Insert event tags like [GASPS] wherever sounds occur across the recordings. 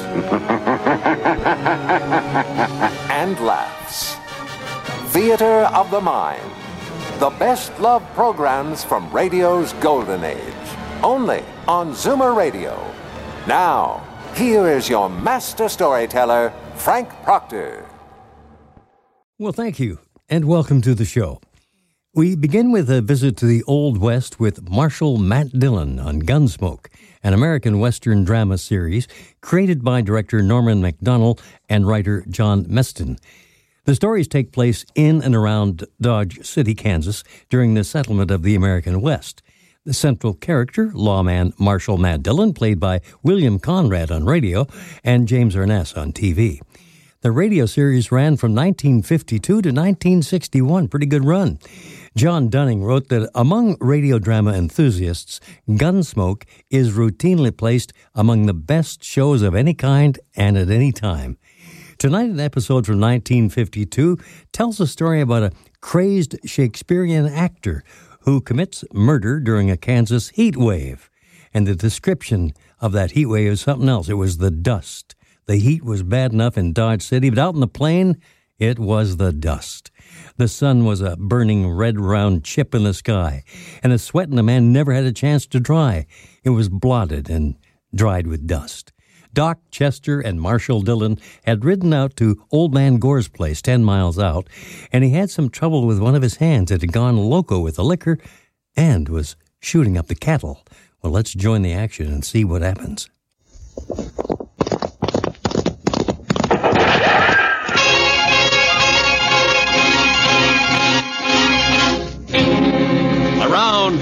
[LAUGHS] and laughs. Theater of the Mind. The best love programs from radio's golden age. Only on Zoomer Radio. Now, here is your master storyteller, Frank Proctor. Well, thank you, and welcome to the show. We begin with a visit to the Old West with Marshal Matt Dillon on Gunsmoke, an American Western drama series created by director Norman Macdonnell and writer John Meston. The stories take place in and around Dodge City, Kansas, during the settlement of the American West. The central character, lawman Marshal Matt Dillon, played by William Conrad on radio and James Arness on TV. The radio series ran from 1952 to 1961. Pretty good run. John Dunning wrote that among radio drama enthusiasts, Gunsmoke is routinely placed among the best shows of any kind and at any time. Tonight, an episode from 1952 tells a story about a crazed Shakespearean actor who commits murder during a Kansas heat wave. And the description of that heat wave is something else. It was the dust. The heat was bad enough in Dodge City, but out in the plain, it was the dust. The sun was a burning red round chip in the sky, and the sweat in the man never had a chance to dry. It was blotted and dried with dust. Doc Chester and Marshal Dillon had ridden out to Old Man Gore's place, 10 miles out, and he had some trouble with one of his hands. that had gone loco with the liquor and was shooting up the cattle. Well, let's join the action and see what happens.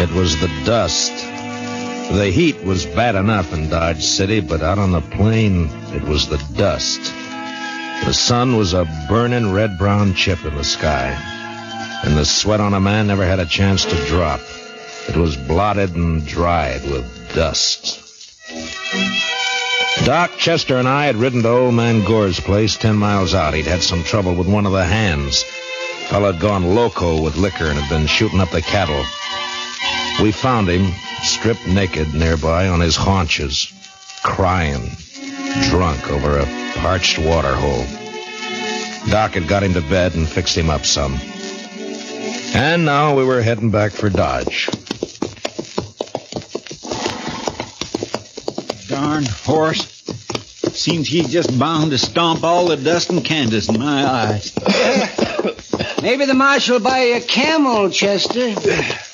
It was the dust. The heat was bad enough in Dodge City, but out on the plain, it was the dust. The sun was a burning red brown chip in the sky, and the sweat on a man never had a chance to drop. It was blotted and dried with dust. Doc Chester and I had ridden to Old Man Gore's place ten miles out. He'd had some trouble with one of the hands. Fellow had gone loco with liquor and had been shooting up the cattle. We found him, stripped naked nearby on his haunches, crying, drunk over a parched water hole. Doc had got him to bed and fixed him up some. And now we were heading back for Dodge. Darn horse. Seems he's just bound to stomp all the dust in Kansas in my eyes. [COUGHS] Maybe the marshal will buy you a camel, Chester. [COUGHS]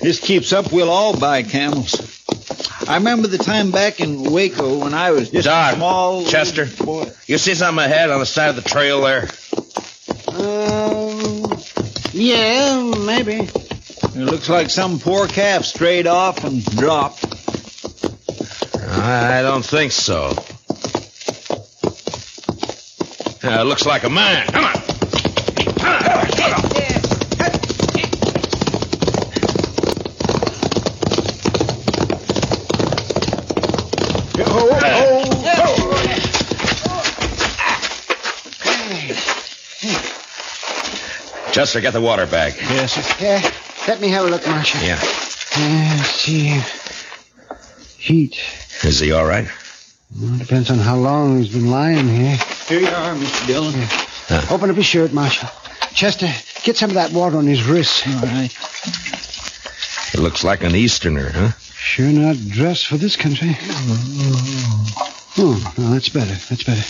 This keeps up, we'll all buy camels. I remember the time back in Waco when I was just Doc, a small Chester. boy. You see something ahead on the side of the trail there? Um, yeah, maybe. It looks like some poor calf strayed off and dropped. I don't think so. Uh, looks like a man. Come on. Oh, oh, Chester, get the water bag. Yes, sir. Yeah, let me have a look, Marshal. Yeah. Uh, let's see. Heat. Is he all right? Well, depends on how long he's been lying here. Here you are, Mr. Dillon. Open up his shirt, Marshal. Chester, get some of that water on his wrists. All right. He looks like an Easterner, huh? Sure not dressed for this country. Oh, no, that's better. That's better.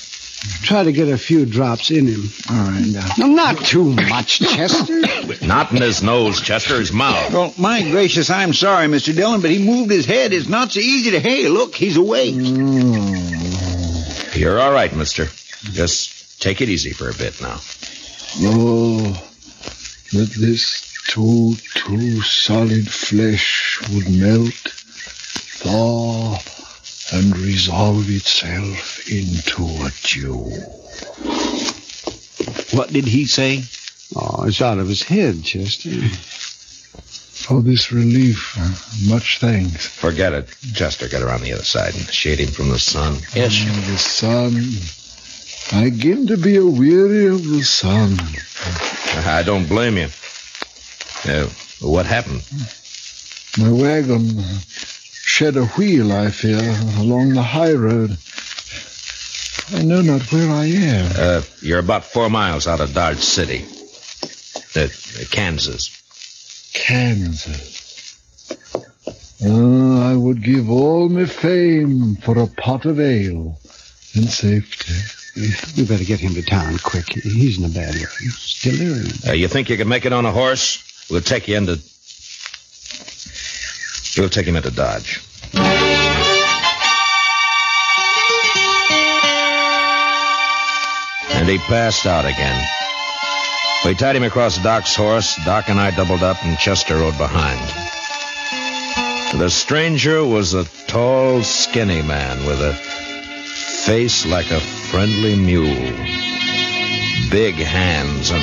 Try to get a few drops in him. All right, now. No, not too much, [COUGHS] Chester. Not in his nose, Chester, his mouth. Well, my gracious, I'm sorry, Mr. Dillon, but he moved his head. It's not so easy to hey, look, he's awake. You're all right, mister. Just take it easy for a bit now. Oh, that this too, too solid flesh would melt, thaw, and resolve itself into a dew. What did he say? Oh, it's out of his head, Chester. For this relief, uh, much thanks. Forget it. Chester, get around the other side and shade him from the sun. Yes, And the sun. I begin to be a weary of the sun. I don't blame you. Uh, what happened? My wagon uh, shed a wheel, I fear, along the high road. I know not where I am. Uh, you're about four miles out of Dodge City. Uh, Kansas. Kansas. Oh, I would give all my fame for a pot of ale and safety. We better get him to town quick. He's in a bad way. He's delirium. Uh, you think you can make it on a horse? We'll take you into. We'll take him into Dodge. And he passed out again. We tied him across Doc's horse. Doc and I doubled up, and Chester rode behind. The stranger was a tall, skinny man with a face like a friendly mule. Big hands and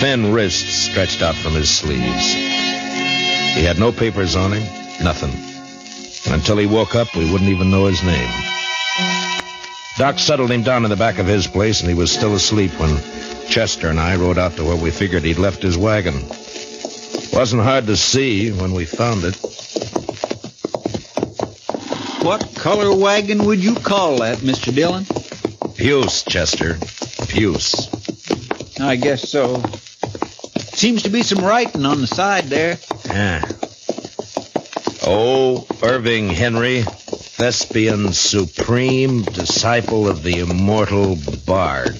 thin wrists stretched out from his sleeves. He had no papers on him, nothing. And until he woke up, we wouldn't even know his name. Doc settled him down in the back of his place, and he was still asleep when Chester and I rode out to where we figured he'd left his wagon. Wasn't hard to see when we found it. What color wagon would you call that, Mr. Dillon? Puce, Chester. Puce. I guess so. Seems to be some writing on the side there. Yeah. Oh, Irving Henry, thespian supreme, disciple of the immortal bard.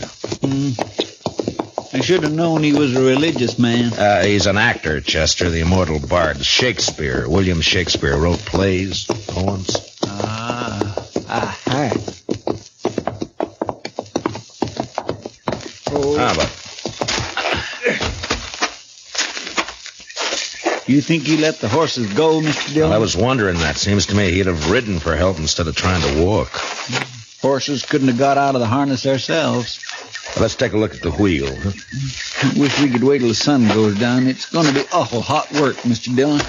I should have known he was a religious man. Uh, he's an actor, Chester, the immortal bard. Shakespeare, William Shakespeare, wrote plays, poems. Ah. Ah, but You think he let the horses go, Mr. Dillon? well, I was wondering that. Seems to me he'd have ridden for help instead of trying to walk. Horses couldn't have got out of the harness themselves. Let's take a look at the wheel. huh? Wish we could wait till the sun goes down. It's going to be awful hot work, Mr. Dillon.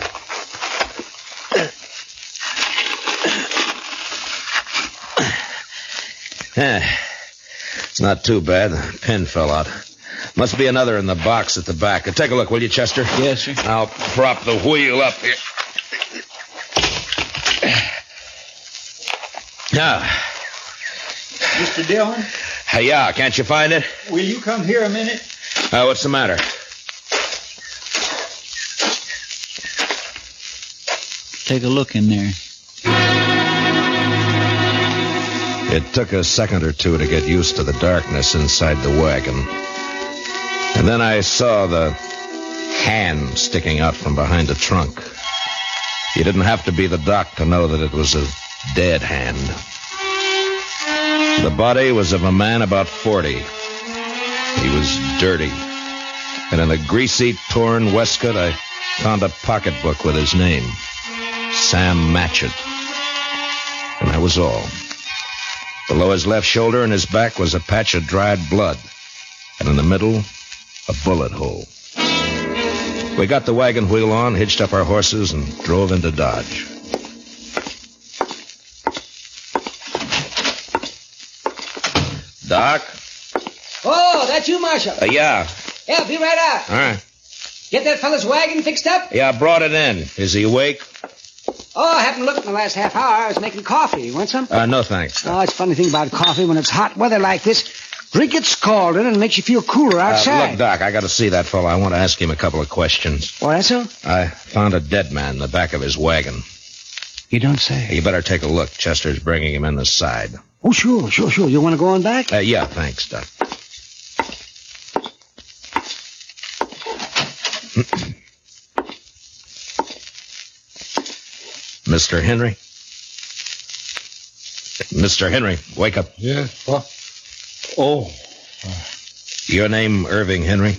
Eh, it's not too bad. The pin fell out. Must be another in the box at the back. Uh, Take a look, will you, Chester? Yes, sir. I'll prop the wheel up here. Now, Mr. Dillon, Hey, yeah, can't you find it? will you come here a minute? Uh, what's the matter? Take a look in there. It took a second or two to get used to the darkness inside the wagon. And then I saw the hand sticking out from behind the trunk. You didn't have to be the doc to know that it was a dead hand. The body was of a man about 40. He was dirty. And in a greasy, torn waistcoat, I found a pocketbook with his name Sam Matchett. And that was all. Below his left shoulder and his back was a patch of dried blood. And in the middle, a bullet hole. We got the wagon wheel on, hitched up our horses, and drove into Dodge. Doc? Oh, that's you, Marshal. Uh, yeah. Yeah, be right out. All right. Get that fella's wagon fixed up? Yeah, I brought it in. Is he awake? Oh, I haven't looked in the last half hour. I was making coffee. You want some? Uh, no, thanks. Oh, it's a funny thing about coffee when it's hot weather like this. Drink it scalded and it makes you feel cooler Uh, outside. look, Doc, I got to see that fellow. I want to ask him a couple of questions. Oh, that's so? I found a dead man in the back of his wagon. You don't say. You better take a look. Chester's bringing him in the side. Oh, sure, sure, sure. You want to go on back? Uh, yeah, thanks, Doc. Mr. Henry? Mr. Henry, wake up. Yeah, what? Oh, Your name, Irving Henry?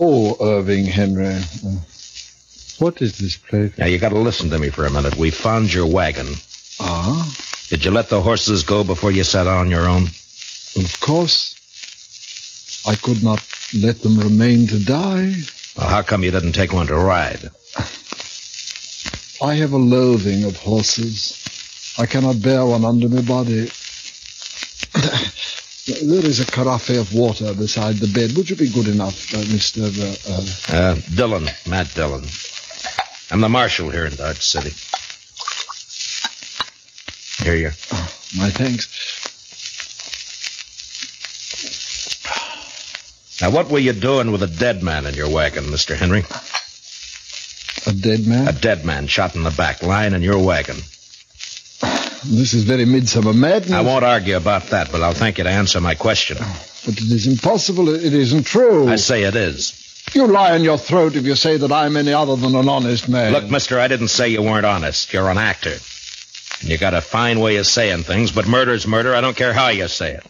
oh, Irving Henry. What is this place? Now, you got to listen to me for a minute. We found your wagon. Ah, Did you let the horses go before you sat out on your own? of course. I could not let them remain to die. Well, how come you didn't take one to ride? I have a loathing of horses. I cannot bear one under my body. [LAUGHS] there is a carafe of water beside the bed. Would you be good enough, uh, Mr. Uh, uh, Uh, Dillon, Matt Dillon. I'm the marshal here in Dodge City. Here you are. my thanks. Now, what were you doing with a dead man in your wagon, Mr. Henry? A dead man? A dead man shot in the back, lying in your wagon. This is very midsummer madness. I won't argue about that, but I'll thank you to answer my question. But it is impossible. It isn't true. I say it is. You lie in your throat if you say that I'm any other than an honest man. Look, mister, I didn't say you weren't honest. You're an actor. And you got a fine way of saying things, but murder's murder. I don't care how you say it.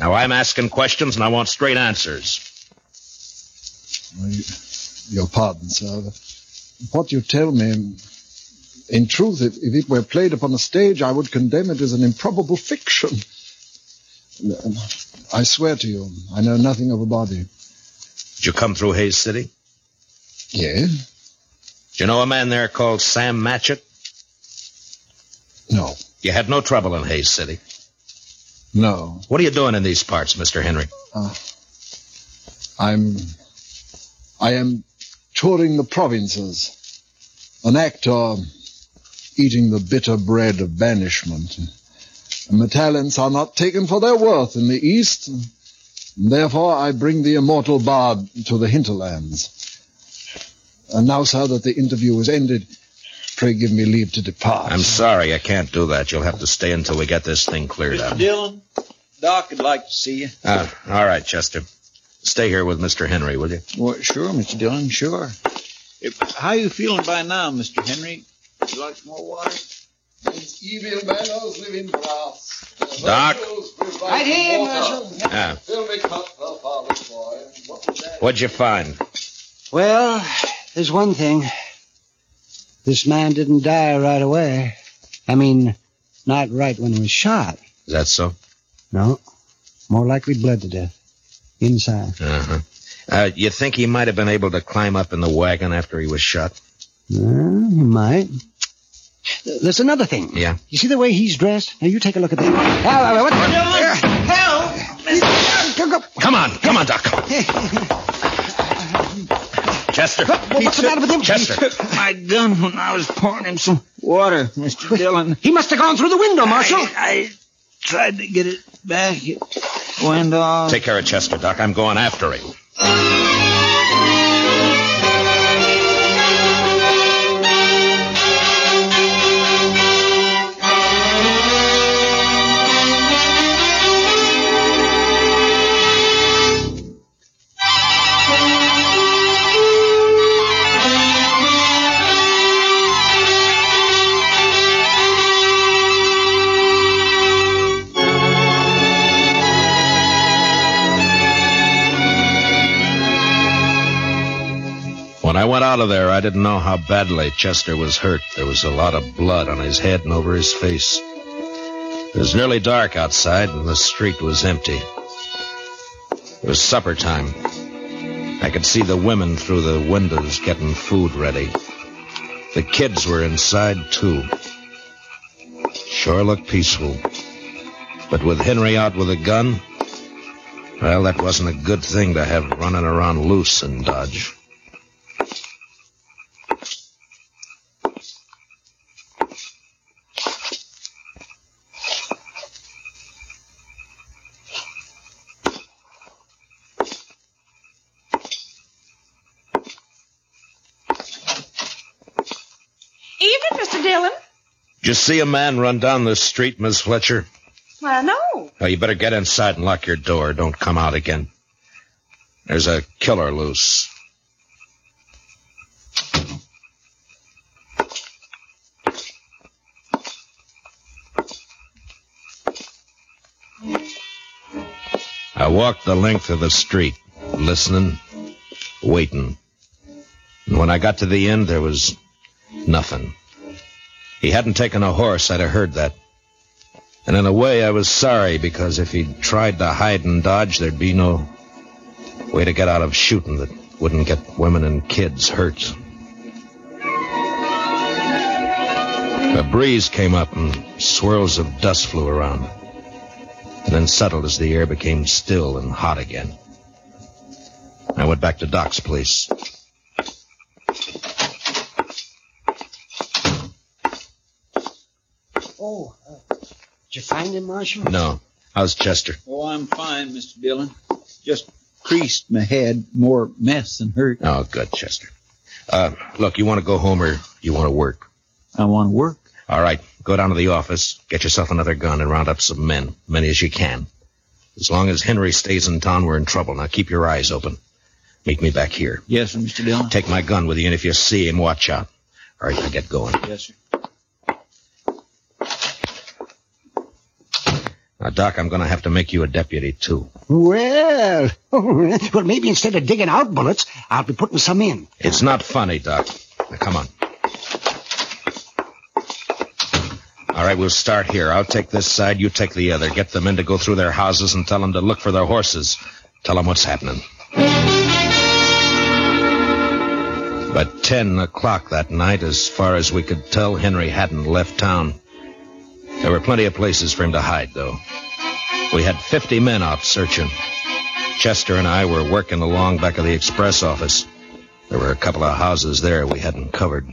Now, I'm asking questions, and I want straight answers. Your pardon, sir. What you tell me, in truth, if, if it were played upon a stage, I would condemn it as an improbable fiction. I swear to you, I know nothing of a body. Did you come through Hays City? Yes? Do you know a man there called Sam Matchett? No. You had no trouble in Hays City. No. What are you doing in these parts, Mr. Henry? Uh, I'm. I am touring the provinces. An actor eating the bitter bread of banishment. And my talents are not taken for their worth in the East. And therefore, I bring the immortal bard to the hinterlands. And now, sir, that the interview is ended, pray give me leave to depart. I'm sorry, I can't do that. You'll have to stay until we get this thing cleared up. Mr. Dillon, Doc would like to see you. Uh, all right, Chester. Stay here with Mr. Henry, will you? Well, sure, Mr. Dillon, sure. If, how are you feeling by now, Mr. Henry? Would you like some more water? evil manners live in brass. Doc? Right here, Marshal. Yeah. Fill me cup, her father's boy. What What'd you find? Well, there's one thing. This man didn't die right away. I mean, not right when he was shot. Is that so? No. More likely bled to death. Inside. Uh-huh. Uh, you think he might have been able to climb up in the wagon after he was shot? Well, he might. There's another thing. Yeah. You see the way he's dressed? Now, you take a look at that. Ah, what? Help! Come on, come on, Doc. Chester. What's the matter with him? Chester. My gun when I was pouring him some water, Mr. Dillon. He must have gone through the window, Marshal. I, I tried to get it back. It went off. Take care of Chester, Doc. I'm going after him. When I went out of there, I didn't know how badly Chester was hurt. There was a lot of blood on his head and over his face. It was nearly dark outside, and the street was empty. It was supper time. I could see the women through the windows getting food ready. The kids were inside, too. Sure looked peaceful. But with Henry out with a gun, Well, that wasn't a good thing to have running around loose in Dodge. Evening, Mr. Dillon. Did you see a man run down the street, Miss Fletcher? Well, no. Well, you better get inside and lock your door. Don't come out again. There's a killer loose. I walked the length of the street, listening, waiting. And when I got to the end, there was nothing. He hadn't taken a horse, I'd have heard that. And in a way, I was sorry because if he'd tried to hide and dodge, there'd be no way to get out of shooting that wouldn't get women and kids hurt. A breeze came up and swirls of dust flew around, and then settled as the air became still and hot again. I went back to Doc's place. Oh, uh, did you find him, Marshal? No. How's Chester? Oh, I'm fine, Mr. Dillon. Just creased my head, more mess than hurt. Oh, good, Chester. Uh, look, you want to go home or you want to work? I want to work. All right, go down to the office, get yourself another gun, and round up some men, many as you can. As long as Henry stays in town, we're in trouble. Now keep your eyes open. Meet me back here. Yes, sir, Mr. Dillon. Take my gun with you, and if you see him, watch out. All right, now get going. Yes, sir. Now, Doc, I'm going to have to make you a deputy, too. Well, [LAUGHS] oh, well, maybe instead of digging out bullets, I'll be putting some in. It's not funny, Doc. Now, come on. All right, we'll start here. I'll take this side, you take the other. Get the men to go through their houses and tell them to look for their horses. Tell them what's happening. But 10 o'clock that night, as far as we could tell, Henry hadn't left town. There were plenty of places for him to hide, though. We had 50 men out searching. Chester and I were working along back of the express office. There were a couple of houses there we hadn't covered.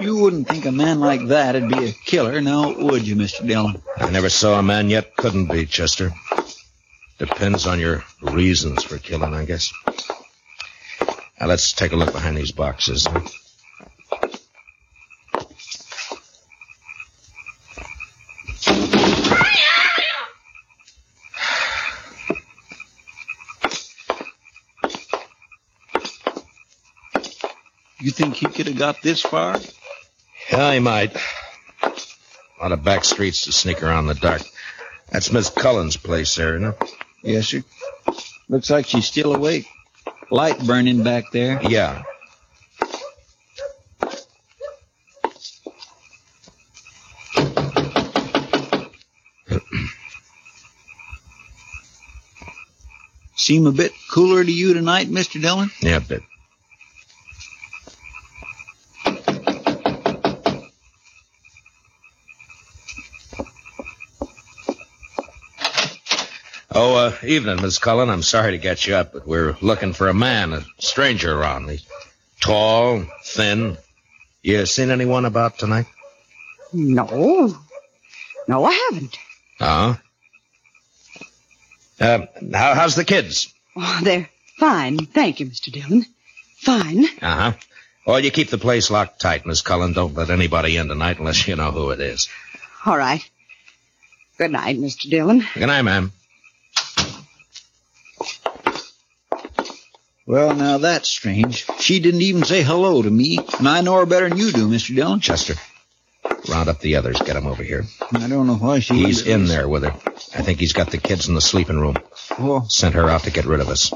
You wouldn't think a man like that'd be a killer, now would you, Mr. Dillon? I never saw a man yet couldn't be, Chester. Depends on your reasons for killing, I guess. Now, let's take a look behind these boxes. You think he could have got this far? Yeah, he might. A lot of back streets to sneak around the dark. That's Miss Cullen's place there, isn't it? Yes, sir. Looks like she's still awake. Light burning back there. Yeah. Seem a bit cooler to you tonight, Mr. Dillon? Yeah, a bit. Evening, Miss Cullen. I'm sorry to get you up, but we're looking for a man, a stranger around. He's tall, thin. You seen anyone about tonight? No. No, I haven't. Uh-huh. Uh, how, how's the kids? Oh, they're fine. Thank you, Mr. Dillon. Fine. Uh-huh. Well, you keep the place locked tight, Miss Cullen. Don't let anybody in tonight unless you know who it is. All right. Good night, Mr. Dillon. Good night, ma'am. Well, now that's strange. She didn't even say hello to me, and I know her better than you do, Mr. Dillon. Chester, round up the others. Get them over here. I don't know why she. He's in there with her. I think he's got the kids in the sleeping room. Oh, Sent her out to get rid of us.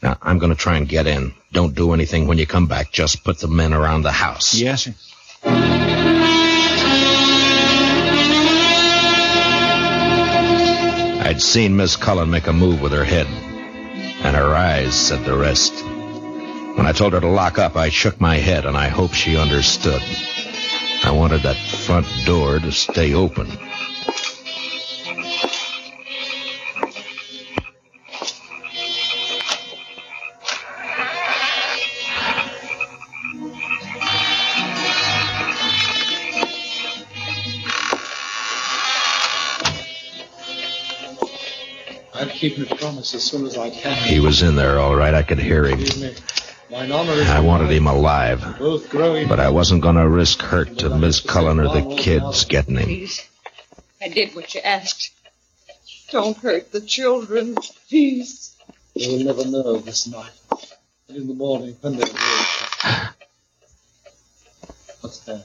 Now, I'm going to try and get in. Don't do anything when you come back. Just put the men around the house. yes, sir. I'd seen Miss Cullen make a move with her head, and her eyes said the rest. When I told her to lock up, I shook my head, and I hope she understood. I wanted that front door to stay open. I'll keep promise as soon as I can. He was in there, all right. I could hear him. Mine honor is I wanted him alive, both growing. but I wasn't going to risk hurt to Miss Cullen or the kids getting him. Please. I did what you asked. Don't hurt the children, please. They will never know this night. And in the morning, when they wake. What's that?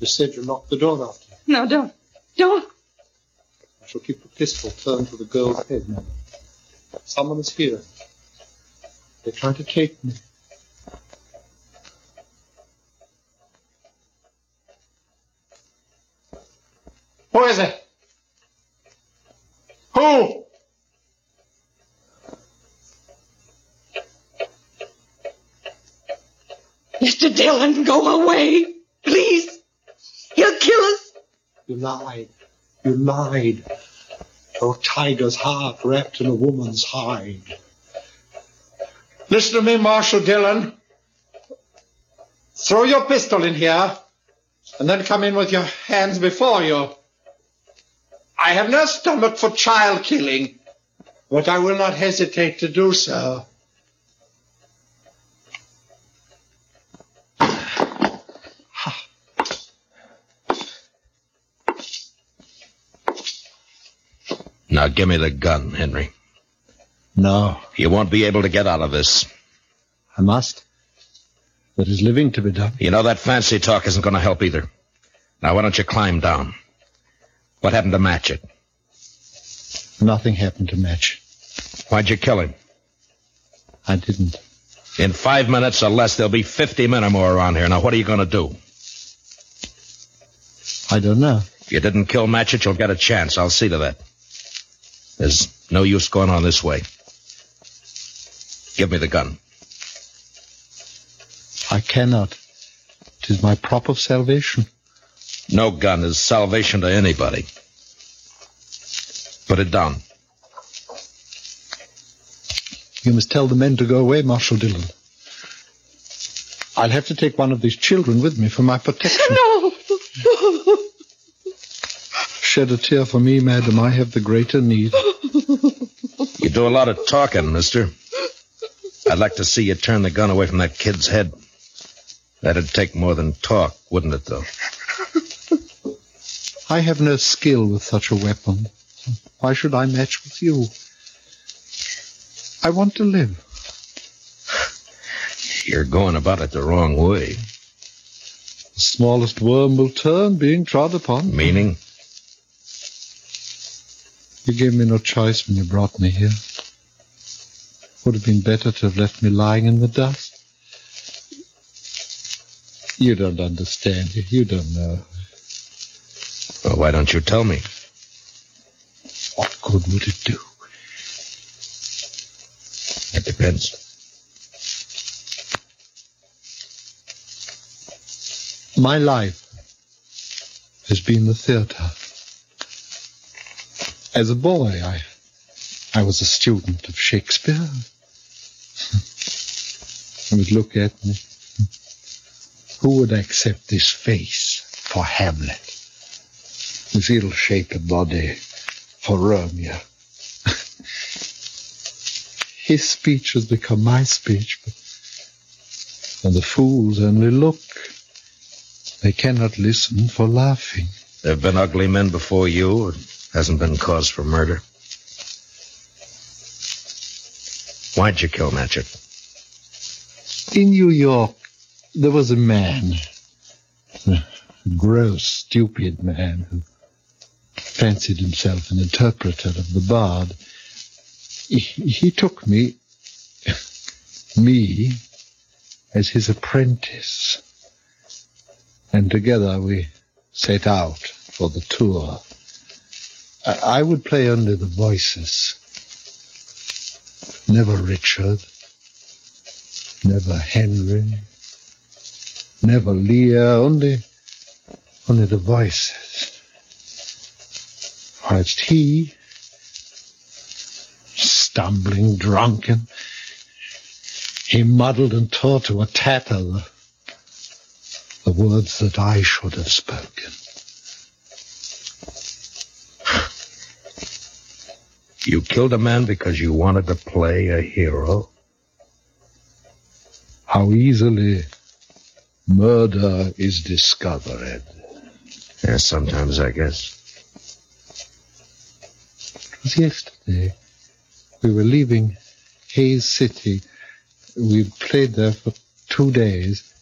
You said you locked the door after you. No, don't. Don't. I shall keep the pistol turned to the girl's head now. Someone is here. They're trying to take me. Who is it? Who? Mr. Dillon, go away. Please. He'll kill us. You lied. You lied. Oh, tiger's heart wrapped in a woman's hide. Listen to me, Marshal Dillon. Throw your pistol in here, and then come in with your hands before you. I have no stomach for child killing, but I will not hesitate to do so. Now give me the gun, Henry. No, You won't be able to get out of this. I must. There is living to be done. You know that fancy talk isn't going to help either. Now why don't you climb down? What happened to Matchett? Nothing happened to Match. Why'd you kill him? I didn't. In five minutes or less, there'll be 50 men or more around here. Now, what are you going to do? I don't know. If you didn't kill Matchett, you'll get a chance. I'll see to that. There's no use going on this way. Give me the gun. I cannot. It is my prop of salvation. No gun is salvation to anybody. Put it down. You must tell the men to go away, Marshal Dillon. I'll have to take one of these children with me for my protection. [LAUGHS] No. Shed a tear for me, madam. I have the greater need. [LAUGHS] You do a lot of talking, mister. I'd like to see you turn the gun away from that kid's head. That'd take more than talk, wouldn't it, though? [LAUGHS] I have no skill with such a weapon. Why should I match with you? I want to live. [SIGHS] You're going about it the wrong way. The smallest worm will turn, being trod upon. Meaning? You gave me no choice when you brought me here. Would have been better to have left me lying in the dust. You don't understand. You don't know. Well, why don't you tell me? What good would it do? It depends. My life has been the theater. As a boy, I, I was a student of Shakespeare. [LAUGHS] you would look at me. Who would accept this face for Hamlet? This ill-shaped body for Romeo? [LAUGHS] His speech has become my speech, but and the fools only look. They cannot listen for laughing. There have been ugly men before you. It hasn't been cause for murder. Why'd you kill Matchett? In New York, there was a man, a gross, stupid man who fancied himself an interpreter of the bard. He, he took me, me, as his apprentice, and together we set out for the tour. I, would play only the voices, never Richard, never Henry, never Lear, only, only the voices. Whilst he, stumbling, drunken, he muddled and tore to a tatter the words that I should have spoken. You killed a man because you wanted to play a hero? How easily murder is discovered. Yeah, sometimes, I guess. It was yesterday. We were leaving Hays City. We played there for two days,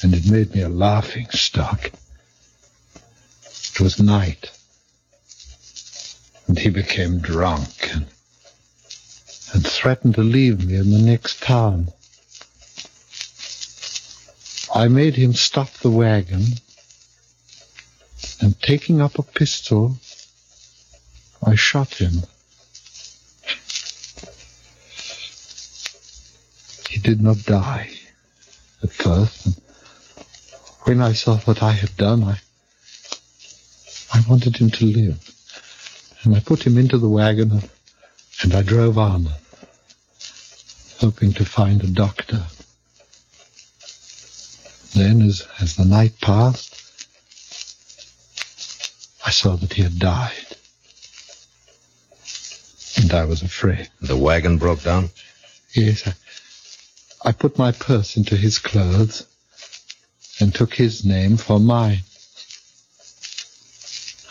and it made me a laughing stock. It was night, and he became drunk and, and threatened to leave me in the next town. I made him stop the wagon, and taking up a pistol, I shot him. He did not die at first. And when I saw what I had done, I, I wanted him to live. And I put him into the wagon and, I drove on, hoping to find a doctor. Then, as, as the night passed, I saw that he had died. And I was afraid. The wagon broke down? Yes, I, I put my purse into his clothes and took his name for mine.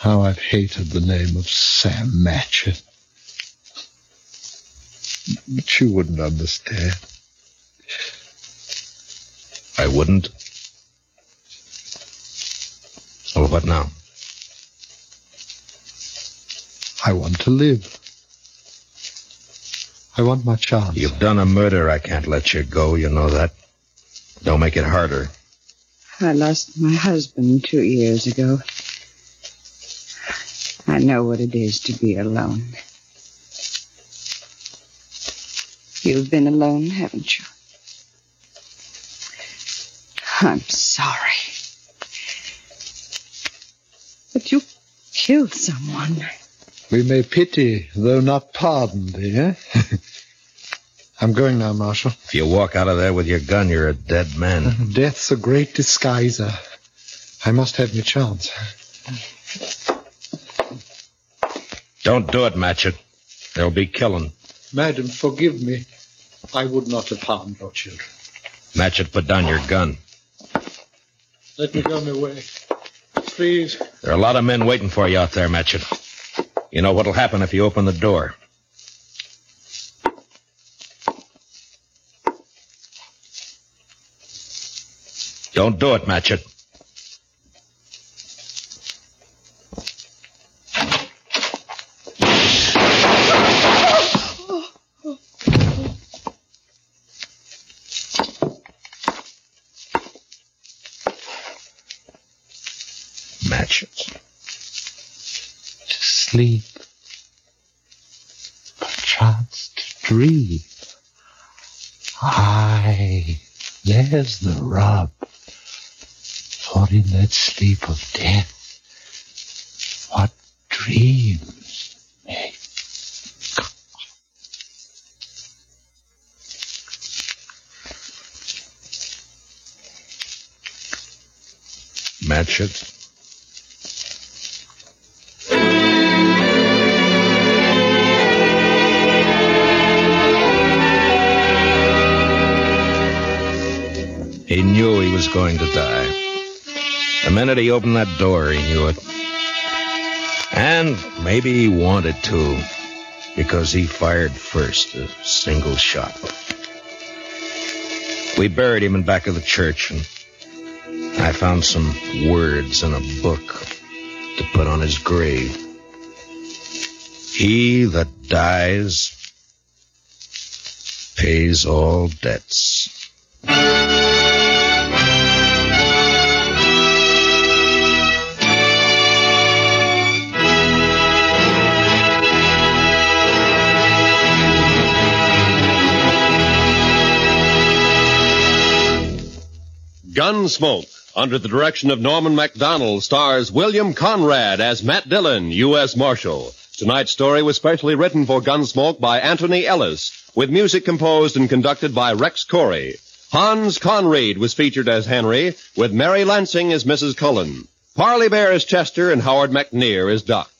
How I've hated the name of Sam Matchett. But you wouldn't understand. I wouldn't. Well, what now? I want to live. I want my chance. You've done a murder. I can't let you go. You know that. Don't make it harder. I lost my husband two years ago. I know what it is to be alone. You've been alone, haven't you? I'm sorry. But you killed someone. We may pity, though not pardon thee, eh? [LAUGHS] I'm going now, Marshal. If you walk out of there with your gun, you're a dead man. Death's a great disguiser. I must have my chance. Don't do it, Matchett. There'll be killing. Madam, forgive me. I would not have harmed your children. Matchett, put down your gun. Let me go my way. Please. There are a lot of men waiting for you out there, Matchett. You know what'll happen if you open the door. Don't do it, Matchett. Matchett. To sleep. Perchance to dream. Aye, there's the rub. For in that sleep of death, what dreams may come. Matchett. He knew he was going to die. The minute he opened that door, he knew it. And maybe he wanted to, because he fired first, a single shot. We buried him in back of the church, and I found some words in a book to put on his grave. He that dies pays all debts. Gunsmoke, under the direction of Norman Macdonnell, stars William Conrad as Matt Dillon, U.S. Marshal. Tonight's story was specially written for Gunsmoke by Anthony Ellis, with music composed and conducted by Rex Koury. Hans Conried was featured as Henry, with Mary Lansing as Mrs. Cullen. Parley Baer as Chester, and Howard McNear is Doc.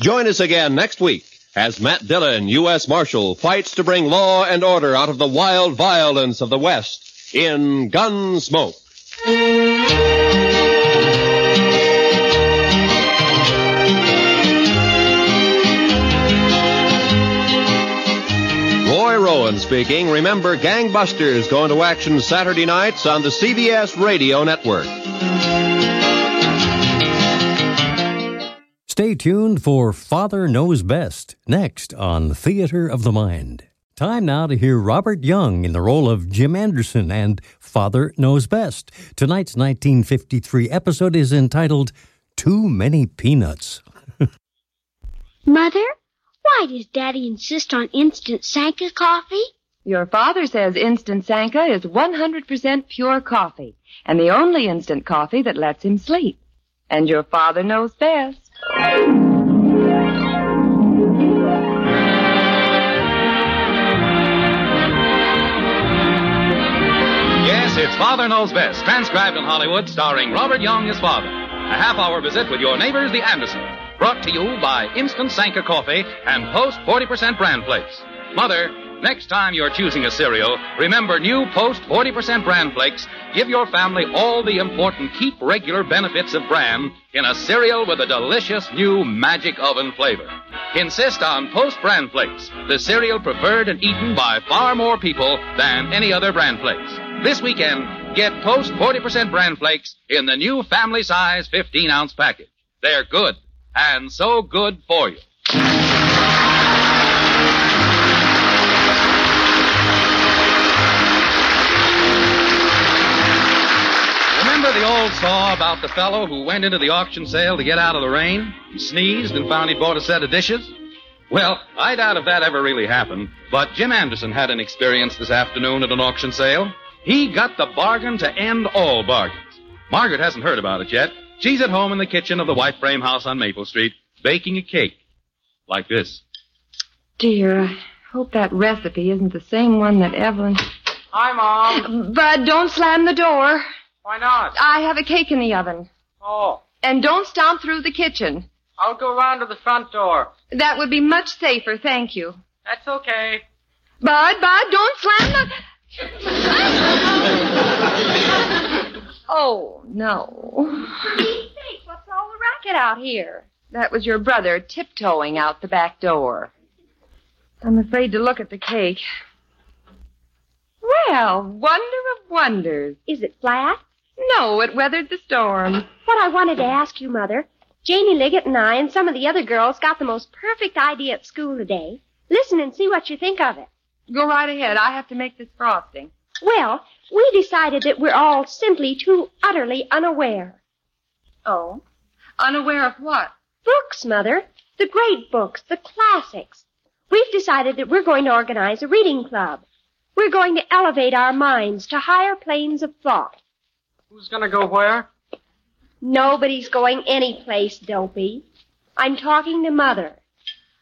Join us again next week as Matt Dillon, U.S. Marshal, fights to bring law and order out of the wild violence of the West in Gunsmoke. Roy Rowan speaking. Remember, Gangbusters going to action Saturday nights on the CBS Radio Network. Stay tuned for Father Knows Best next on Theater of the Mind. Time now to hear Robert Young in the role of Jim Anderson and Father Knows Best. Tonight's 1953 episode is entitled Too Many Peanuts. [LAUGHS] Mother, why does Daddy insist on instant Sanka coffee? Your father says instant Sanka is 100% pure coffee and the only instant coffee that lets him sleep. And your father knows best. It's Father Knows Best, transcribed in Hollywood, starring Robert Young as father. A half hour visit with your neighbors, the Andersons. Brought to you by Instant Sanka Coffee and Post 40% Bran Flakes. Mother, next time you're choosing a cereal, remember new Post 40% Bran Flakes give your family all the important keep regular benefits of bran in a cereal with a delicious new magic oven flavor. Insist on Post Bran Flakes, the cereal preferred and eaten by far more people than any other bran flakes. This weekend, get Post 40% Bran Flakes in the new family size 15 ounce package. They're good and so good for you. Remember the old saw about the fellow who went into the auction sale to get out of the rain? He sneezed and found he'd bought a set of dishes? Well, I doubt if that ever really happened, but Jim Anderson had an experience this afternoon at an auction sale. He got the bargain to end all bargains. Margaret hasn't heard about it yet. She's at home in the kitchen of the white frame house on Maple Street, baking a cake. Like this. Dear, I hope that recipe isn't the same one that Evelyn. Hi, Mom. Bud, don't slam the door. Why not? I have a cake in the oven. Oh, And don't stomp through the kitchen. I'll go round to the front door. That would be much safer, thank you. That's okay. Bud, Bud, don't slam the. Oh, no. What's all the racket out here? That was your brother tiptoeing out the back door. I'm afraid to look at the cake. Well, wonder of wonders. Is it flat? No, it weathered the storm. What I wanted to ask you, Mother. Janie Liggett and I and some of the other girls got the most perfect idea at school today. Listen and see what you think of it. Go right ahead. I have to make this frosting. Well, we decided that we're all simply too utterly unaware. Oh? Unaware of what? Books, Mother. The great books, the classics. We've decided that we're going to organize a reading club. We're going to elevate our minds to higher planes of thought. Who's gonna go where? Nobody's going anyplace, Dopey. I'm talking to Mother.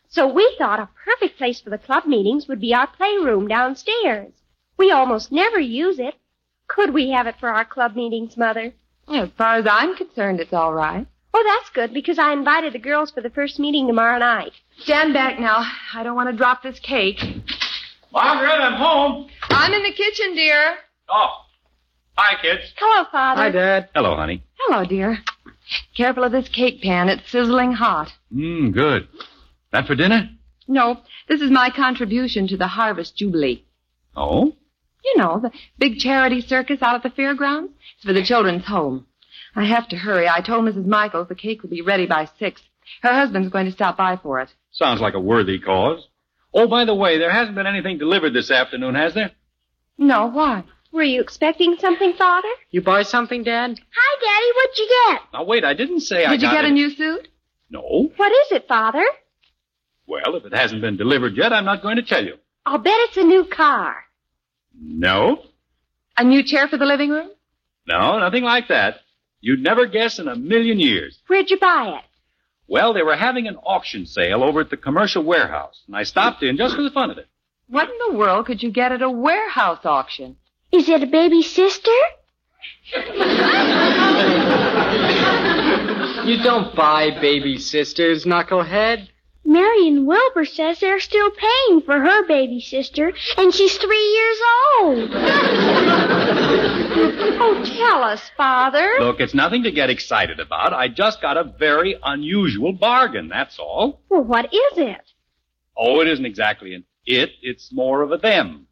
So we thought a perfect place for the club meetings would be our playroom downstairs. We almost never use it. Could we have it for our club meetings, Mother? As far as I'm concerned, it's all right. Oh, that's good, because I invited the girls for the first meeting tomorrow night. Stand back now. I don't want to drop this cake. Margaret, I'm home. I'm in the kitchen, dear. Oh. Hi, kids. Hello, Father. Hi, Dad. Hello, honey. Hello, dear. Careful of this cake pan. It's sizzling hot. Mmm, good. That for dinner? No, this is my contribution to the Harvest Jubilee. Oh? You know, the big charity circus out at the fairgrounds. It's for the children's home. I have to hurry. I told Mrs. Michaels the cake will be ready by six. Her husband's going to stop by for it. Sounds like a worthy cause. Oh, by the way, there hasn't been anything delivered this afternoon, has there? No, why? Were you expecting something, Father? You buy something, Dad? Hi, Daddy. What'd you get? Now, wait, I didn't say I Did you got get a new suit? No. What is it, Father? Well, if it hasn't been delivered yet, I'm not going to tell you. I'll bet it's a new car. No. A new chair for the living room? No, nothing like that. You'd never guess in a million years. Where'd you buy it? Well, they were having an auction sale over at the commercial warehouse, and I stopped in just for the fun of it. What in the world could you get at a warehouse auction? Is it a baby sister? [LAUGHS] You don't buy baby sisters, knucklehead. Marion Wilbur says they're still paying for her baby sister, and she's three years old. [LAUGHS] oh, tell us, Father. Look, it's nothing to get excited about. I just got a very unusual bargain, that's all. Well, what is it? Oh, it isn't exactly an it, it's more of a them.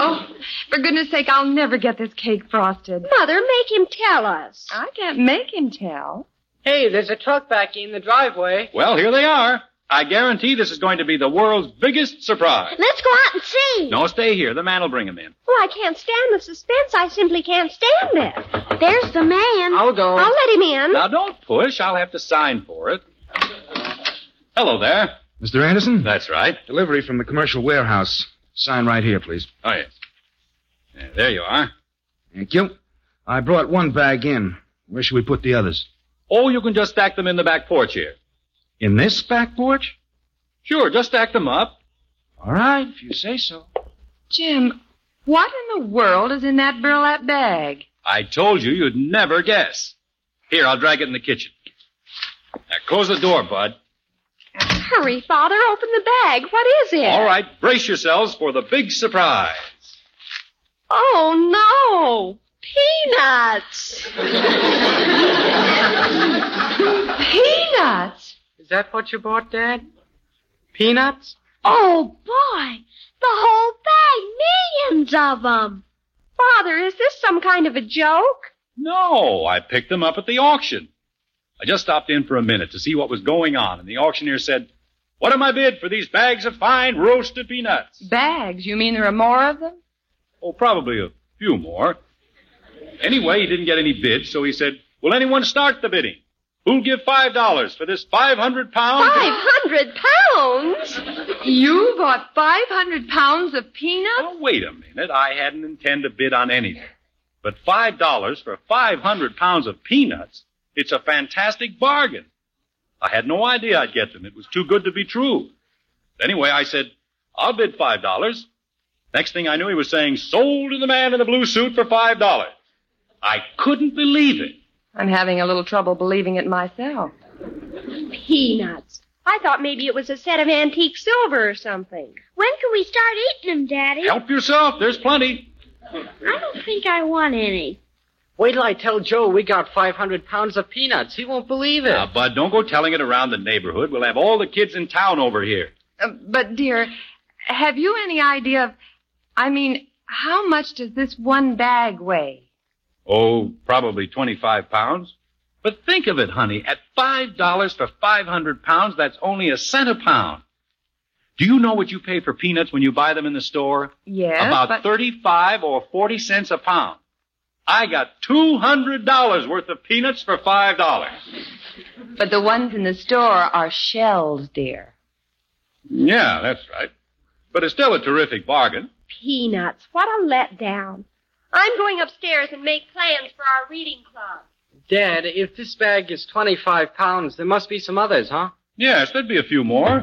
Oh, for goodness sake, I'll never get this cake frosted. Mother, make him tell us. I can't make him tell. Hey, there's a truck back in the driveway. Well, here they are. I guarantee this is going to be the world's biggest surprise. Let's go out and see. No, stay here. The man will bring him in. Oh, I can't stand the suspense. I simply can't stand it. There's the man. I'll go. I'll let him in. Now, don't push. I'll have to sign for it. Hello there. Mr. Anderson? That's right. Delivery from the commercial warehouse. Sign right here, please. Oh, yes. Yeah, there you are. Thank you. I brought one bag in. Where should we put the others? Oh, you can just stack them in the back porch here. In this back porch? Sure, just stack them up. All right, if you say so. Jim, what in the world is in that burlap bag? I told you you'd never guess. Here, I'll drag it in the kitchen. Now, close the door, Bud. Hurry, Father, open the bag. What is it? All right, brace yourselves for the big surprise. Oh, no. Peanuts. [LAUGHS] Peanuts? Is that what you bought, Dad? Peanuts? Oh, boy. The whole bag. Millions of them. Father, is this some kind of a joke? No, I picked them up at the auction. I just stopped in for a minute to see what was going on, and the auctioneer said, What am I bid for these bags of fine roasted peanuts? Bags? You mean there are more of them? Oh, probably a few more. Anyway, he didn't get any bids, so he said, Will anyone start the bidding? Who'll give five dollars for this five hundred pounds? Five hundred pounds? You bought five hundred pounds of peanuts? Oh, wait a minute. I hadn't intended to bid on anything. But five dollars for five hundred pounds of peanuts? It's a fantastic bargain. I had no idea I'd get them. It was too good to be true. Anyway, I said, I'll bid five dollars. Next thing I knew, he was saying, sold to the man in the blue suit for five dollars. I couldn't believe it. I'm having a little trouble believing it myself. Peanuts. I thought maybe it was a set of antique silver or something. When can we start eating them, Daddy? Help yourself. There's plenty. I don't think I want any. Wait till I tell Joe we got 500 pounds of peanuts. He won't believe it. Now, Bud, don't go telling it around the neighborhood. We'll have all the kids in town over here. Uh, but, dear, have you any idea of. I mean, how much does this one bag weigh? Oh, probably 25 pounds. But think of it, honey. At $5 for 500 pounds, that's only a cent a pound. Do you know what you pay for peanuts when you buy them in the store? Yes. About but... 35 or 40 cents a pound. I got $200 worth of peanuts for $5. But the ones in the store are shells, dear. Yeah, that's right. But it's still a terrific bargain. Peanuts. What a letdown. I'm going upstairs and make plans for our reading club. Dad, if this bag is 25 pounds, there must be some others, huh? Yes, there'd be a few more.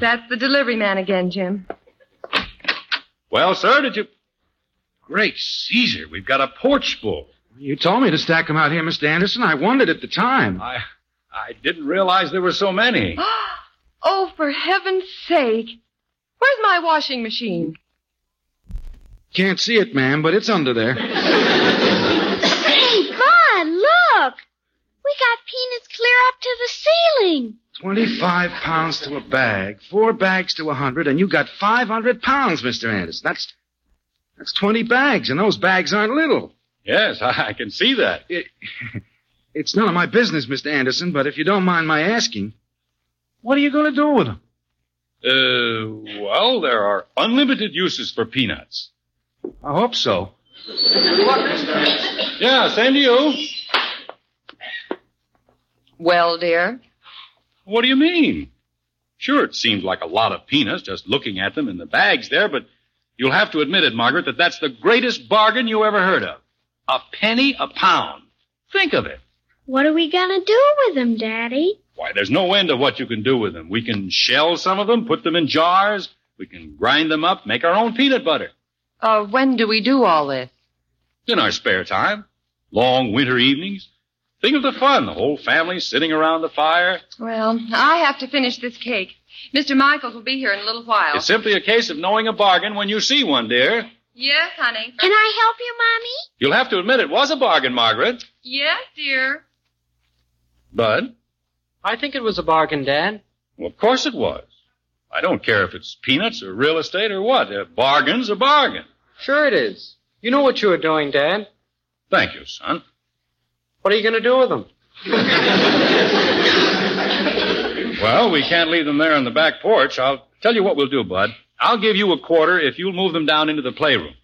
That's the delivery man again, Jim. Well, sir, did you. Great Caesar, we've got a porch full. You told me to stack them out here, Mr. Anderson. I wondered at the time. I. I didn't realize there were so many. [GASPS] oh, for heaven's sake. Where's my washing machine? Can't see it, ma'am, but it's under there. Hey, Bud, look! We got peanuts clear up to the ceiling. 25 pounds to a bag, four bags to a 100, and you got 500 pounds, Mr. Anderson. That's that's 20 bags, and those bags aren't little. Yes, [LAUGHS] I can see that. It, [LAUGHS] it's none of my business, Mr. Anderson, but if you don't mind my asking, what are you going to do with them? Uh, well, there are unlimited uses for peanuts. I hope so. Yeah, same to you. Well, dear? What do you mean? Sure, it seemed like a lot of peanuts just looking at them in the bags there, but you'll have to admit it, Margaret, that that's the greatest bargain you ever heard of. A penny a pound. Think of it. What are we gonna do with them, Daddy? Why, there's no end to what you can do with them. We can shell some of them, put them in jars, we can grind them up, make our own peanut butter. Uh, when do we do all this? In our spare time. Long winter evenings. Think of the fun. The whole family sitting around the fire. Well, I have to finish this cake. Mr. Michaels will be here in a little while. It's simply a case of knowing a bargain when you see one, dear. Yes, honey. Can I help you, Mommy? You'll have to admit it was a bargain, Margaret. Yes, dear. Bud? I think it was a bargain, Dad. Well, of course it was. I don't care if it's peanuts or real estate or what. A bargain's a bargain. Sure it is. You know what you were doing, Dad. Thank you, son. What are you going to do with them? [LAUGHS] Well, we can't leave them there on the back porch. I'll tell you what we'll do, Bud. I'll give you a quarter if you'll move them down into the playroom.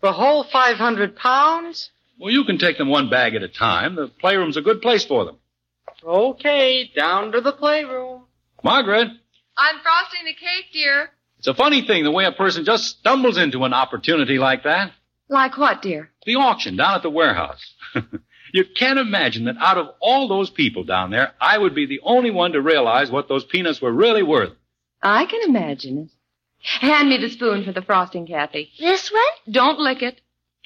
The whole 500 pounds? Well, you can take them one bag at a time. The playroom's a good place for them. Okay, down to the playroom. Margaret, I'm frosting the cake, dear. it's a funny thing the way a person just stumbles into an opportunity like that. Like what, dear? The auction down at the warehouse. [LAUGHS] you can't imagine that out of all those people down there, I would be the only one to realize what those peanuts were really worth. I can imagine it. Hand me the spoon for the frosting, Kathy. This one? Don't lick it.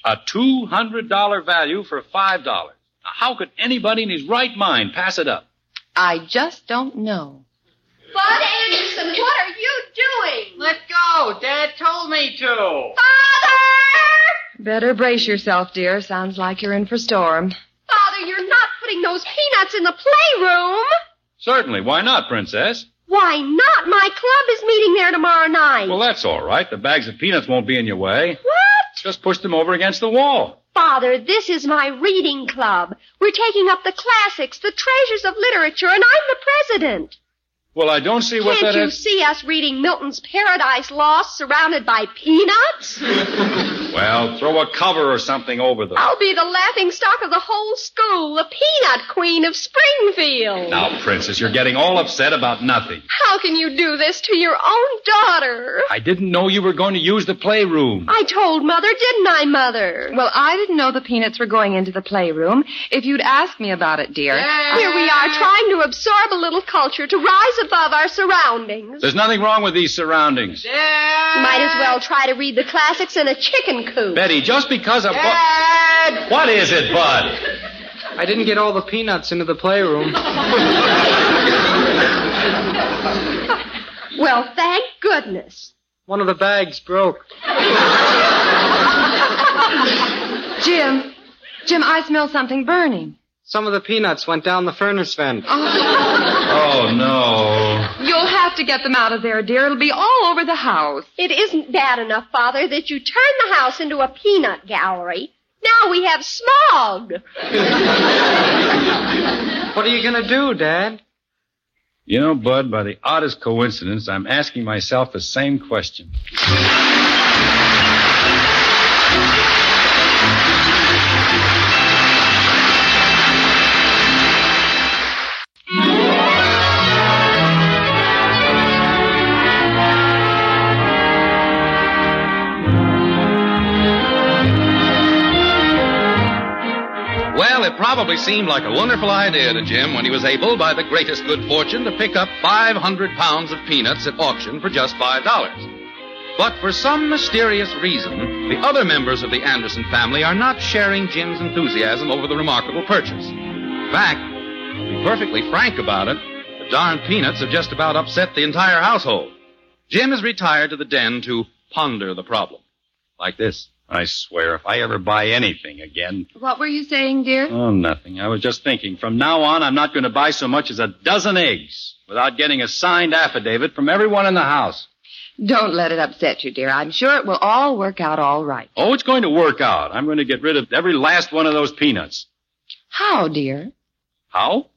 A $200 value for $5. Now, how could anybody in his right mind pass it up? I just don't know. Bud Anderson, what are you doing? Let go. Dad told me to. Father! Better brace yourself, dear. Sounds like you're in for storm. Father, you're not putting those peanuts in the playroom. Certainly. Why not, Princess? Why not? My club is meeting there tomorrow night. Well, that's all right. The bags of peanuts won't be in your way. What? Just push them over against the wall. Father, this is my reading club. We're taking up the classics, the treasures of literature, and I'm the president. Well, I don't see what Can't that you is. see us reading Milton's Paradise Lost surrounded by peanuts? [LAUGHS] Well, throw a cover or something over them. I'll be the laughing stock of the whole school, the peanut queen of Springfield. Now, Princess, you're getting all upset about nothing. How can you do this to your own daughter? I didn't know you were going to use the playroom. I told Mother, didn't I, Mother? Well, I didn't know the peanuts were going into the playroom. If you'd asked me about it, dear. Here we are trying to absorb a little culture to rise above our surroundings. There's nothing wrong with these surroundings. Might as well try to read the classics in a chicken coop. Betty, just because of what? What is it, Bud? I didn't get all the peanuts into the playroom. [LAUGHS] Well, thank goodness. One of the bags broke. [LAUGHS] [LAUGHS] Jim, Jim, I smell something burning. Some of the peanuts went down the furnace vent. [LAUGHS] Oh, no. You'll have to get them out of there, dear. It'll be all over the house. It isn't bad enough, Father, that you turn the house into a peanut gallery. Now we have smog. [LAUGHS] What are you going to do, Dad? You know, Bud, by the oddest coincidence, I'm asking myself the same question. Probably seemed like a wonderful idea to Jim when he was able, by the greatest good fortune, to pick up 500 pounds of peanuts at auction for just $5. But for some mysterious reason, the other members of the Anderson family are not sharing Jim's enthusiasm over the remarkable purchase. In fact, to be perfectly frank about it, the darn peanuts have just about upset the entire household. Jim has retired to the den to ponder the problem. Like this. I swear, if I ever buy anything again. What were you saying, dear? Oh, nothing. I was just thinking, from now on, I'm not going to buy so much as a dozen eggs without getting a signed affidavit from everyone in the house. Don't let it upset you, dear. I'm sure it will all work out all right. Oh, it's going to work out. I'm going to get rid of every last one of those peanuts. How, dear? How?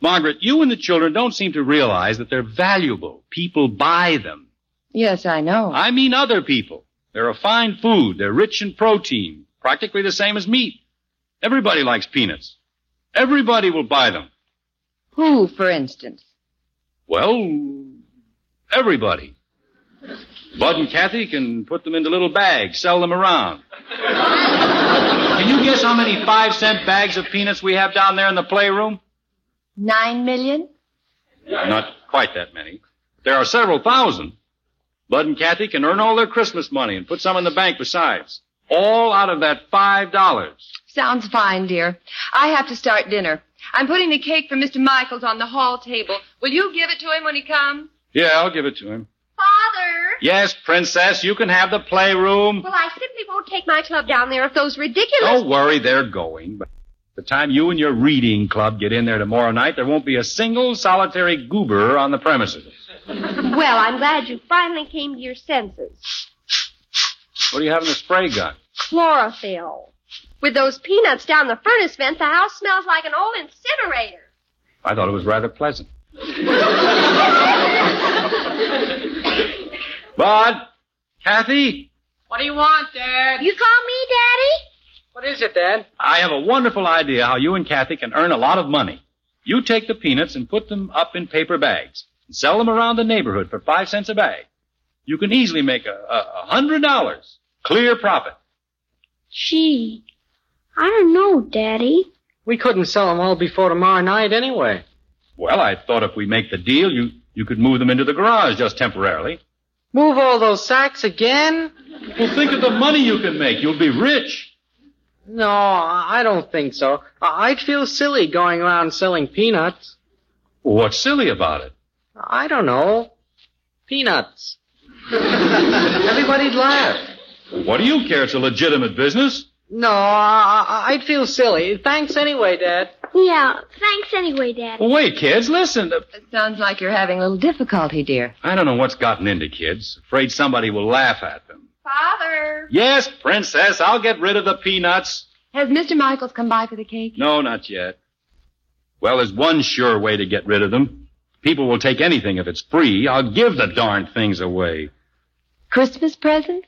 Margaret, you and the children don't seem to realize that they're valuable. People buy them. Yes, I know. I mean other people. They're a fine food. They're rich in protein, practically the same as meat. Everybody likes peanuts. Everybody will buy them. Who, for instance? Well, everybody. Bud and Kathy can put them into little bags, sell them around. Can you guess how many five cent bags of peanuts we have down there in the playroom? Nine million? Not quite that many. There are several thousand. Bud and Kathy can earn all their Christmas money and put some in the bank besides. All out of that five dollars. Sounds fine, dear. I have to start dinner. I'm putting the cake for Mr. Michaels on the hall table. Will you give it to him when he comes? Yeah, I'll give it to him. Father! Yes, Princess, you can have the playroom. Well, I simply won't take my club down there if those ridiculous. Don't worry, they're going. But the time you and your reading club get in there tomorrow night, there won't be a single solitary goober on the premises. Well, I'm glad you finally came to your senses. What do you have in the spray gun? Chlorophyll. With those peanuts down the furnace vent, the house smells like an old incinerator. I thought it was rather pleasant. [LAUGHS] Bud, Kathy, What do you want, Dad? You call me Daddy? What is it, Dad? I have a wonderful idea how you and Kathy can earn a lot of money. You take the peanuts and put them up in paper bags and sell them around the neighborhood for five cents a bag. You can easily make a, a, a hundred dollars. Clear profit. Gee, I don't know, Daddy. We couldn't sell them all before tomorrow night anyway. Well, I thought if we make the deal, you, you could move them into the garage just temporarily. Move all those sacks again? Well, think of the money you can make. You'll be rich. No, I don't think so. I- I'd feel silly going around selling peanuts. What's silly about it? I don't know. Peanuts. [LAUGHS] Everybody'd laugh. What do you care? It's a legitimate business. No, I- I- I'd feel silly. Thanks anyway, Dad. Yeah, thanks anyway, Dad. Well, wait, kids, listen. It sounds like you're having a little difficulty, dear. I don't know what's gotten into kids. Afraid somebody will laugh at them. Father! Yes, Princess, I'll get rid of the peanuts. Has Mr. Michaels come by for the cake? No, not yet. Well, there's one sure way to get rid of them. People will take anything if it's free. I'll give the darn things away. Christmas present?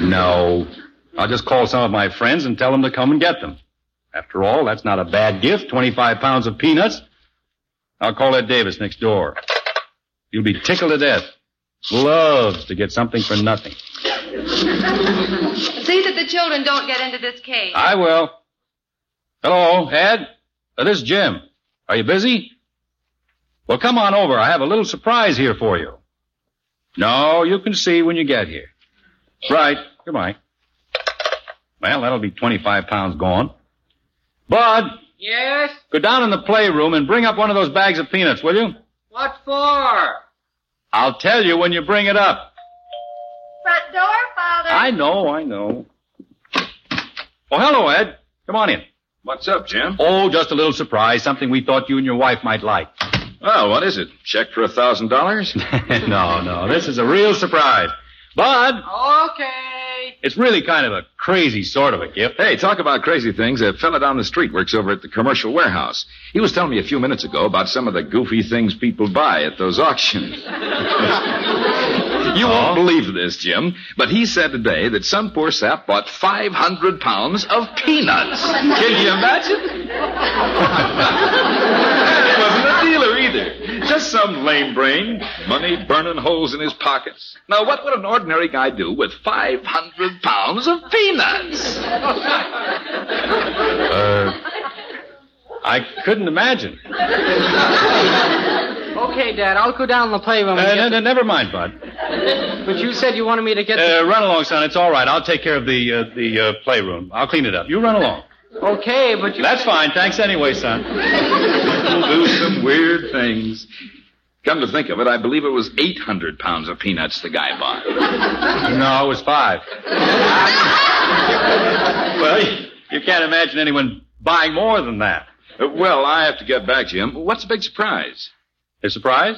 No. I'll just call some of my friends and tell them to come and get them. After all, that's not a bad gift. 25 pounds of peanuts. I'll call Ed Davis next door. You'll be tickled to death. Loves to get something for nothing. [LAUGHS] See that the children don't get into this cake. I will. Hello, Ed. Uh, this is Jim. Are you busy? Well, come on over. I have a little surprise here for you. No, you can see when you get here. Right. Goodbye. Well, that'll be 25 pounds gone. Bud, Yes? go down in the playroom and bring up one of those bags of peanuts, will you? What for? I'll tell you when you bring it up. Front door, Father. I know, I know. Oh, hello, Ed. Come on in. What's up, Jim? Oh, just a little surprise. Something we thought you and your wife might like. Well, what is it? Check for a thousand dollars? [LAUGHS] no, no. This is a real surprise. Bud, Okay. it's really kind of a crazy sort of a gift. Hey, talk about crazy things. A fella down the street works over at the commercial warehouse. He was telling me a few minutes ago about some of the goofy things people buy at those auctions. [LAUGHS] [LAUGHS] you won't believe this, Jim, but he said today that some poor sap bought 500 pounds of peanuts. Can you imagine? [LAUGHS] he wasn't a dealer either. Just some lame brain, money burning holes in his pockets. Now, what would an ordinary guy do with 500 pounds of peanuts? [LAUGHS] Uh, I couldn't imagine. Okay, Dad, I'll go down in the playroom. Uh, and ne- get ne- never mind, Bud. But you said you wanted me to get the... Uh, run along, son. It's all right. I'll take care of the uh, the uh, playroom. I'll clean it up. You run along. Okay, but you... That's fine. Thanks anyway, son. [LAUGHS] People do some weird things. Come to think of it, I believe it was 800 pounds of peanuts the guy bought. No, it was five. well, you, you can't imagine anyone buying more than that. Uh, well, I have to get back, to Jim. What's the big surprise? The surprise?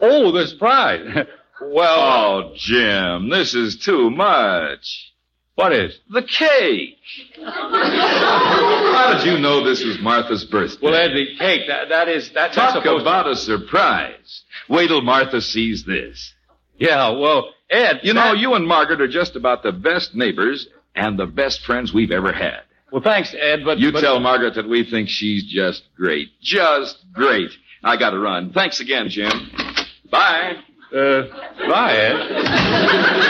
Oh, the surprise. [LAUGHS] well, Oh, Jim, this is too much. what is? The cake. How did you know this was Martha's birthday? Well, Ed, the cake. That that is that, that's Talk supposed. about a surprise. Wait till Martha sees this. Yeah. Well, Ed. You know, you and Margaret are just about the best neighbors and the best friends we've ever had. Well, thanks, Ed. But You but- tell Margaret that we think she's just great. Just great. I gotta run. Thanks again, Jim. Bye. Uh, bye, Ed.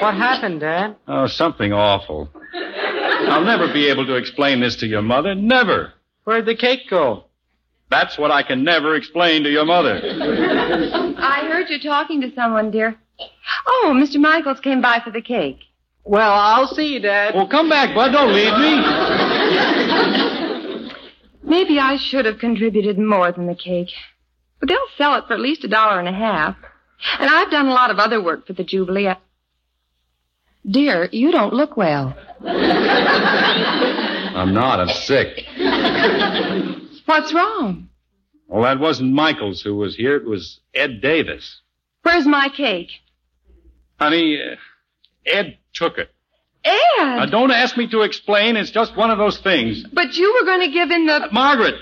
What happened, Dad? Oh, something awful. I'll never be able to explain this to your mother. Never. Where'd the cake go? That's what I can never explain to your mother. I heard you talking to someone, dear. Oh, Mr. Michaels came by for the cake. Well, I'll see you, Dad. Well, come back, Bud. Don't leave me. Maybe I should have contributed more than the cake. But they'll sell it for at least a dollar and a half. And I've done a lot of other work for the Jubilee. I... Dear, you don't look well. I'm not. I'm sick. What's wrong? Well, that wasn't Michaels who was here. It was Ed Davis. Where's my cake? Honey, uh, Ed took it. Ed! Now, don't ask me to explain. It's just one of those things. But you were going to give in the. Uh, Margaret!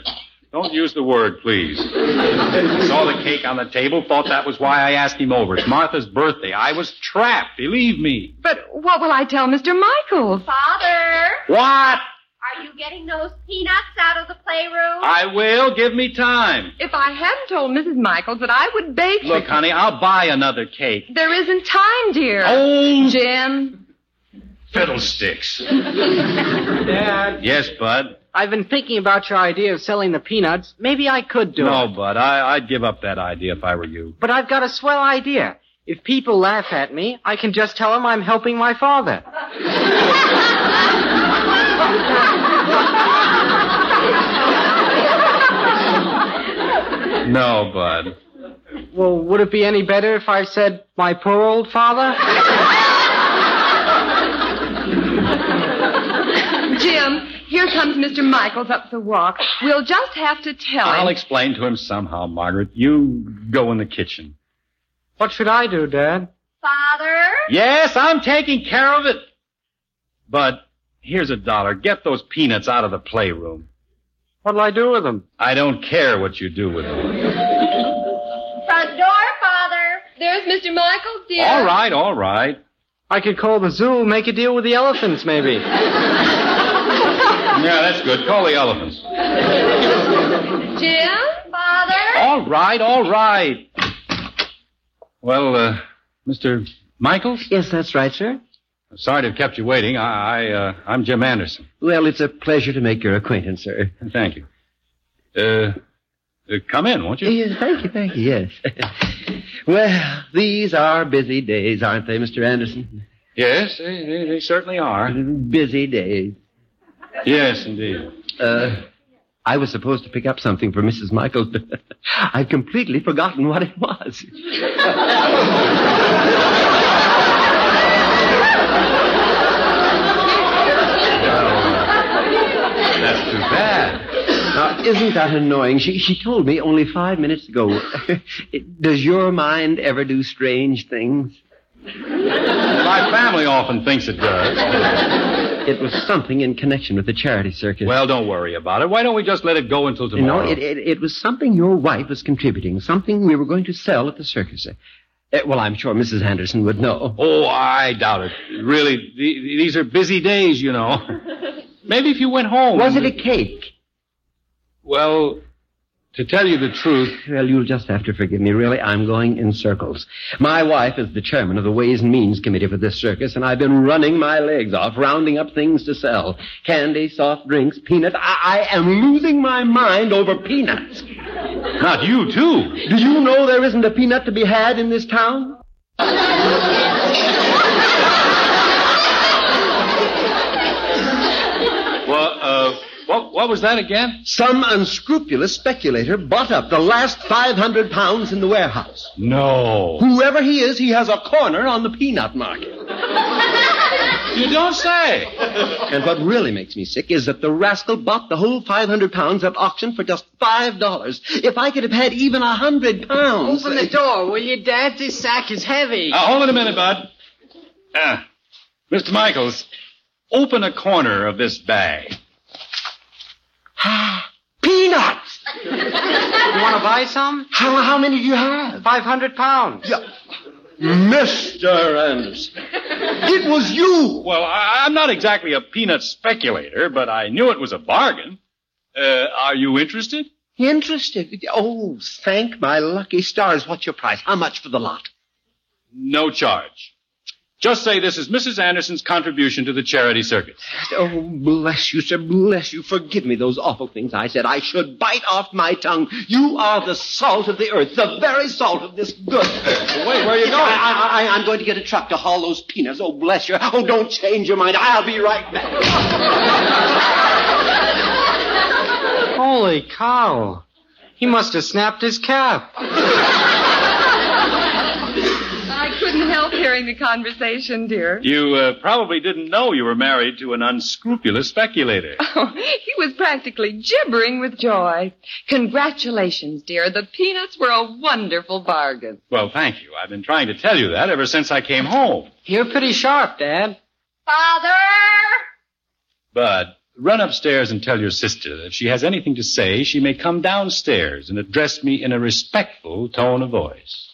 Don't use the word, please. Saw the cake on the table, thought that was why I asked him over. It's Martha's birthday. I was trapped, believe me. But what will I tell Mr. Michaels? Father, What? are you getting those peanuts out of the playroom? I will. Give me time. If I hadn't told Mrs. Michaels that I would bake. Look, honey, I'll buy another cake. There isn't time, dear. Oh! Jim. Fiddlesticks. [LAUGHS] Dad, Yes, Bud. I've been thinking about your idea of selling the peanuts. Maybe I could do it. no. Bud. I, I'd give up that idea if I were you. But I've got a swell idea. If people laugh at me, I can just tell them I'm helping my father. [LAUGHS] No, Bud. Well, would it be any better if I said my poor old father? Jim, here comes Mr. Michaels up the walk. We'll just have to tell him. I'll explain to him somehow, Margaret. You go in the kitchen. What should I do, Dad? Father? Yes, I'm taking care of it. But here's a dollar. Get those peanuts out of the playroom. What'll I do with them? I don't care what you do with them. Front door, Father. There's Mr. Michaels, dear. All right, all right. I could call the zoo, make a deal with the elephants, maybe. [LAUGHS] Yeah, that's good. Call the elephants. Jim? Father? All right, all right. Well, uh, Mr. Michaels? Yes, that's right, sir. Sorry to have kept you waiting. I, I uh, I'm Jim Anderson. Well, it's a pleasure to make your acquaintance, sir. Thank you. Uh, uh, come in, won't you? Yes, thank you, thank you, yes. [LAUGHS] well, these are busy days, aren't they, Mr. Anderson? Yes, they, they, they certainly are. Busy days. Yes, indeed. Uh, I was supposed to pick up something for Mrs. Michaels, [LAUGHS] but I've completely forgotten what it was. [LAUGHS] That's too bad. Now, isn't that annoying? She, she told me only five minutes ago. [LAUGHS] Does your mind ever do strange things? My family often thinks it does. It was something in connection with the charity circus. Well, don't worry about it. Why don't we just let it go until You know, tomorrow? it, it, it was something your wife was contributing, something we were going to sell at the circus. Uh, well, I'm sure Mrs. Anderson would know. Oh, I doubt it. Really, the, these are busy days, you know. [LAUGHS] Maybe if you went home. Was it a cake? Well, to tell you the truth. Well, you'll just have to forgive me. Really, I'm going in circles. My wife is the chairman of the Ways and Means Committee for this circus, and I've been running my legs off, rounding up things to sell. Candy, soft drinks, peanuts. I, I am losing my mind over peanuts. Not you, too. Do you know there isn't a peanut to be had in this town? What, what was that again? Some unscrupulous speculator bought up the last 500 pounds in the warehouse. No. Whoever he is, he has a corner on the peanut market. [LAUGHS] You don't say. And what really makes me sick is that the rascal bought the whole 500 pounds at auction for just $5. If I could have had even a hundred pounds. Open the door, will you, Dad? This sack is heavy. Now, hold it a minute, Bud. Ah, Mr. Michaels, open a corner of this bag. [GASPS] Peanuts! You want to buy some? How, how many do you have? 500 pounds. Yeah. Mr. Anderson. It was you. Well, I, I'm not exactly a peanut speculator, but I knew it was a bargain. Uh, are you interested? Interested? Oh, thank my lucky stars. What's your price? How much for the lot? No charge. Just say this is Mrs. Anderson's contribution to the charity circuit. Oh, bless you, sir, bless you. Forgive me those awful things I said. I should bite off my tongue. You are the salt of the earth, the very salt of this good earth. Wait, where are you going? I, I, I, I'm going to get a truck to haul those peanuts. Oh, bless you. Oh, don't change your mind. I'll be right back. Holy cow. He must have snapped his cap. I couldn't help hearing the conversation, dear. You uh, probably didn't know you were married to an unscrupulous speculator. [LAUGHS] Oh, he was practically gibbering with joy. Congratulations, dear. The peanuts were a wonderful bargain. Well, thank you. I've been trying to tell you that ever since I came home. You're pretty sharp, Dad. Father! Bud, run upstairs and tell your sister that if she has anything to say, she may come downstairs and address me in a respectful tone of voice.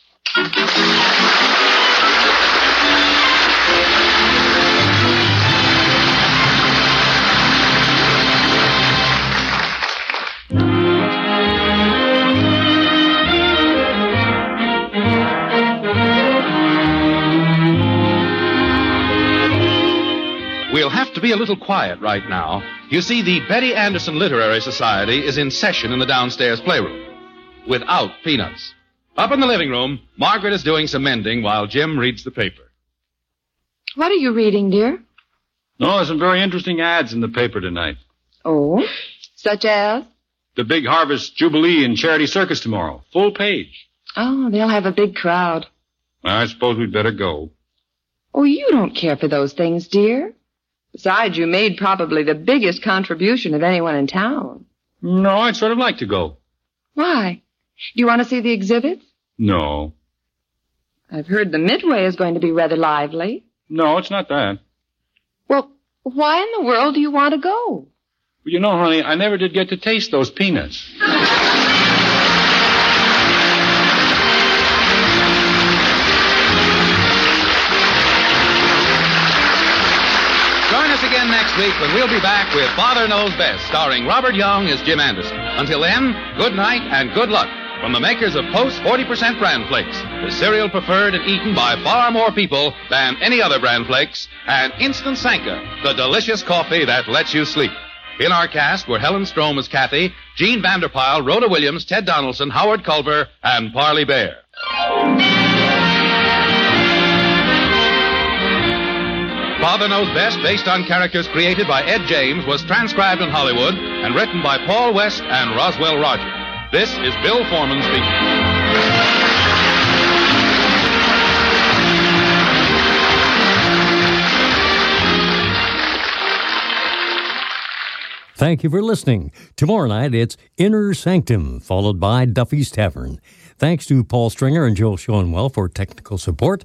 Have to be a little quiet right now. You see, the Betty Anderson Literary Society is in session in the downstairs playroom. Without peanuts. Up in the living room, Margaret is doing some mending while Jim reads the paper. What are you reading, dear? No, there's some very interesting ads in the paper tonight. Oh? Such as? The big Harvest Jubilee and Charity Circus tomorrow. Full page. Oh, they'll have a big crowd. I suppose we'd better go. Oh, you don't care for those things, dear. Besides, you made probably the biggest contribution of anyone in town. No, I'd sort of like to go. Why? Do you want to see the exhibits? No. I've heard the Midway is going to be rather lively. No, it's not that. Well, why in the world do you want to go? Well, you know, honey, I never did get to taste those peanuts. [LAUGHS] next week when we'll be back with Father Knows Best, starring Robert Young as Jim Anderson. Until then, good night and good luck from the makers of Post 40% Bran Flakes, the cereal preferred and eaten by far more people than any other bran flakes, and Instant Sanka, the delicious coffee that lets you sleep. In our cast were Helen Strom as Kathy, Jean Vander Pyl, Rhoda Williams, Ted Donaldson, Howard Culver, and Parley Baer. Father Knows Best, based on characters created by Ed James, was transcribed in Hollywood and written by Paul West and Roswell Roger. This is Bill Forman speaking. Thank you for listening. Tomorrow night, it's Inner Sanctum, followed by Duffy's Tavern. Thanks to Paul Stringer and Joel Schoenwell for technical support.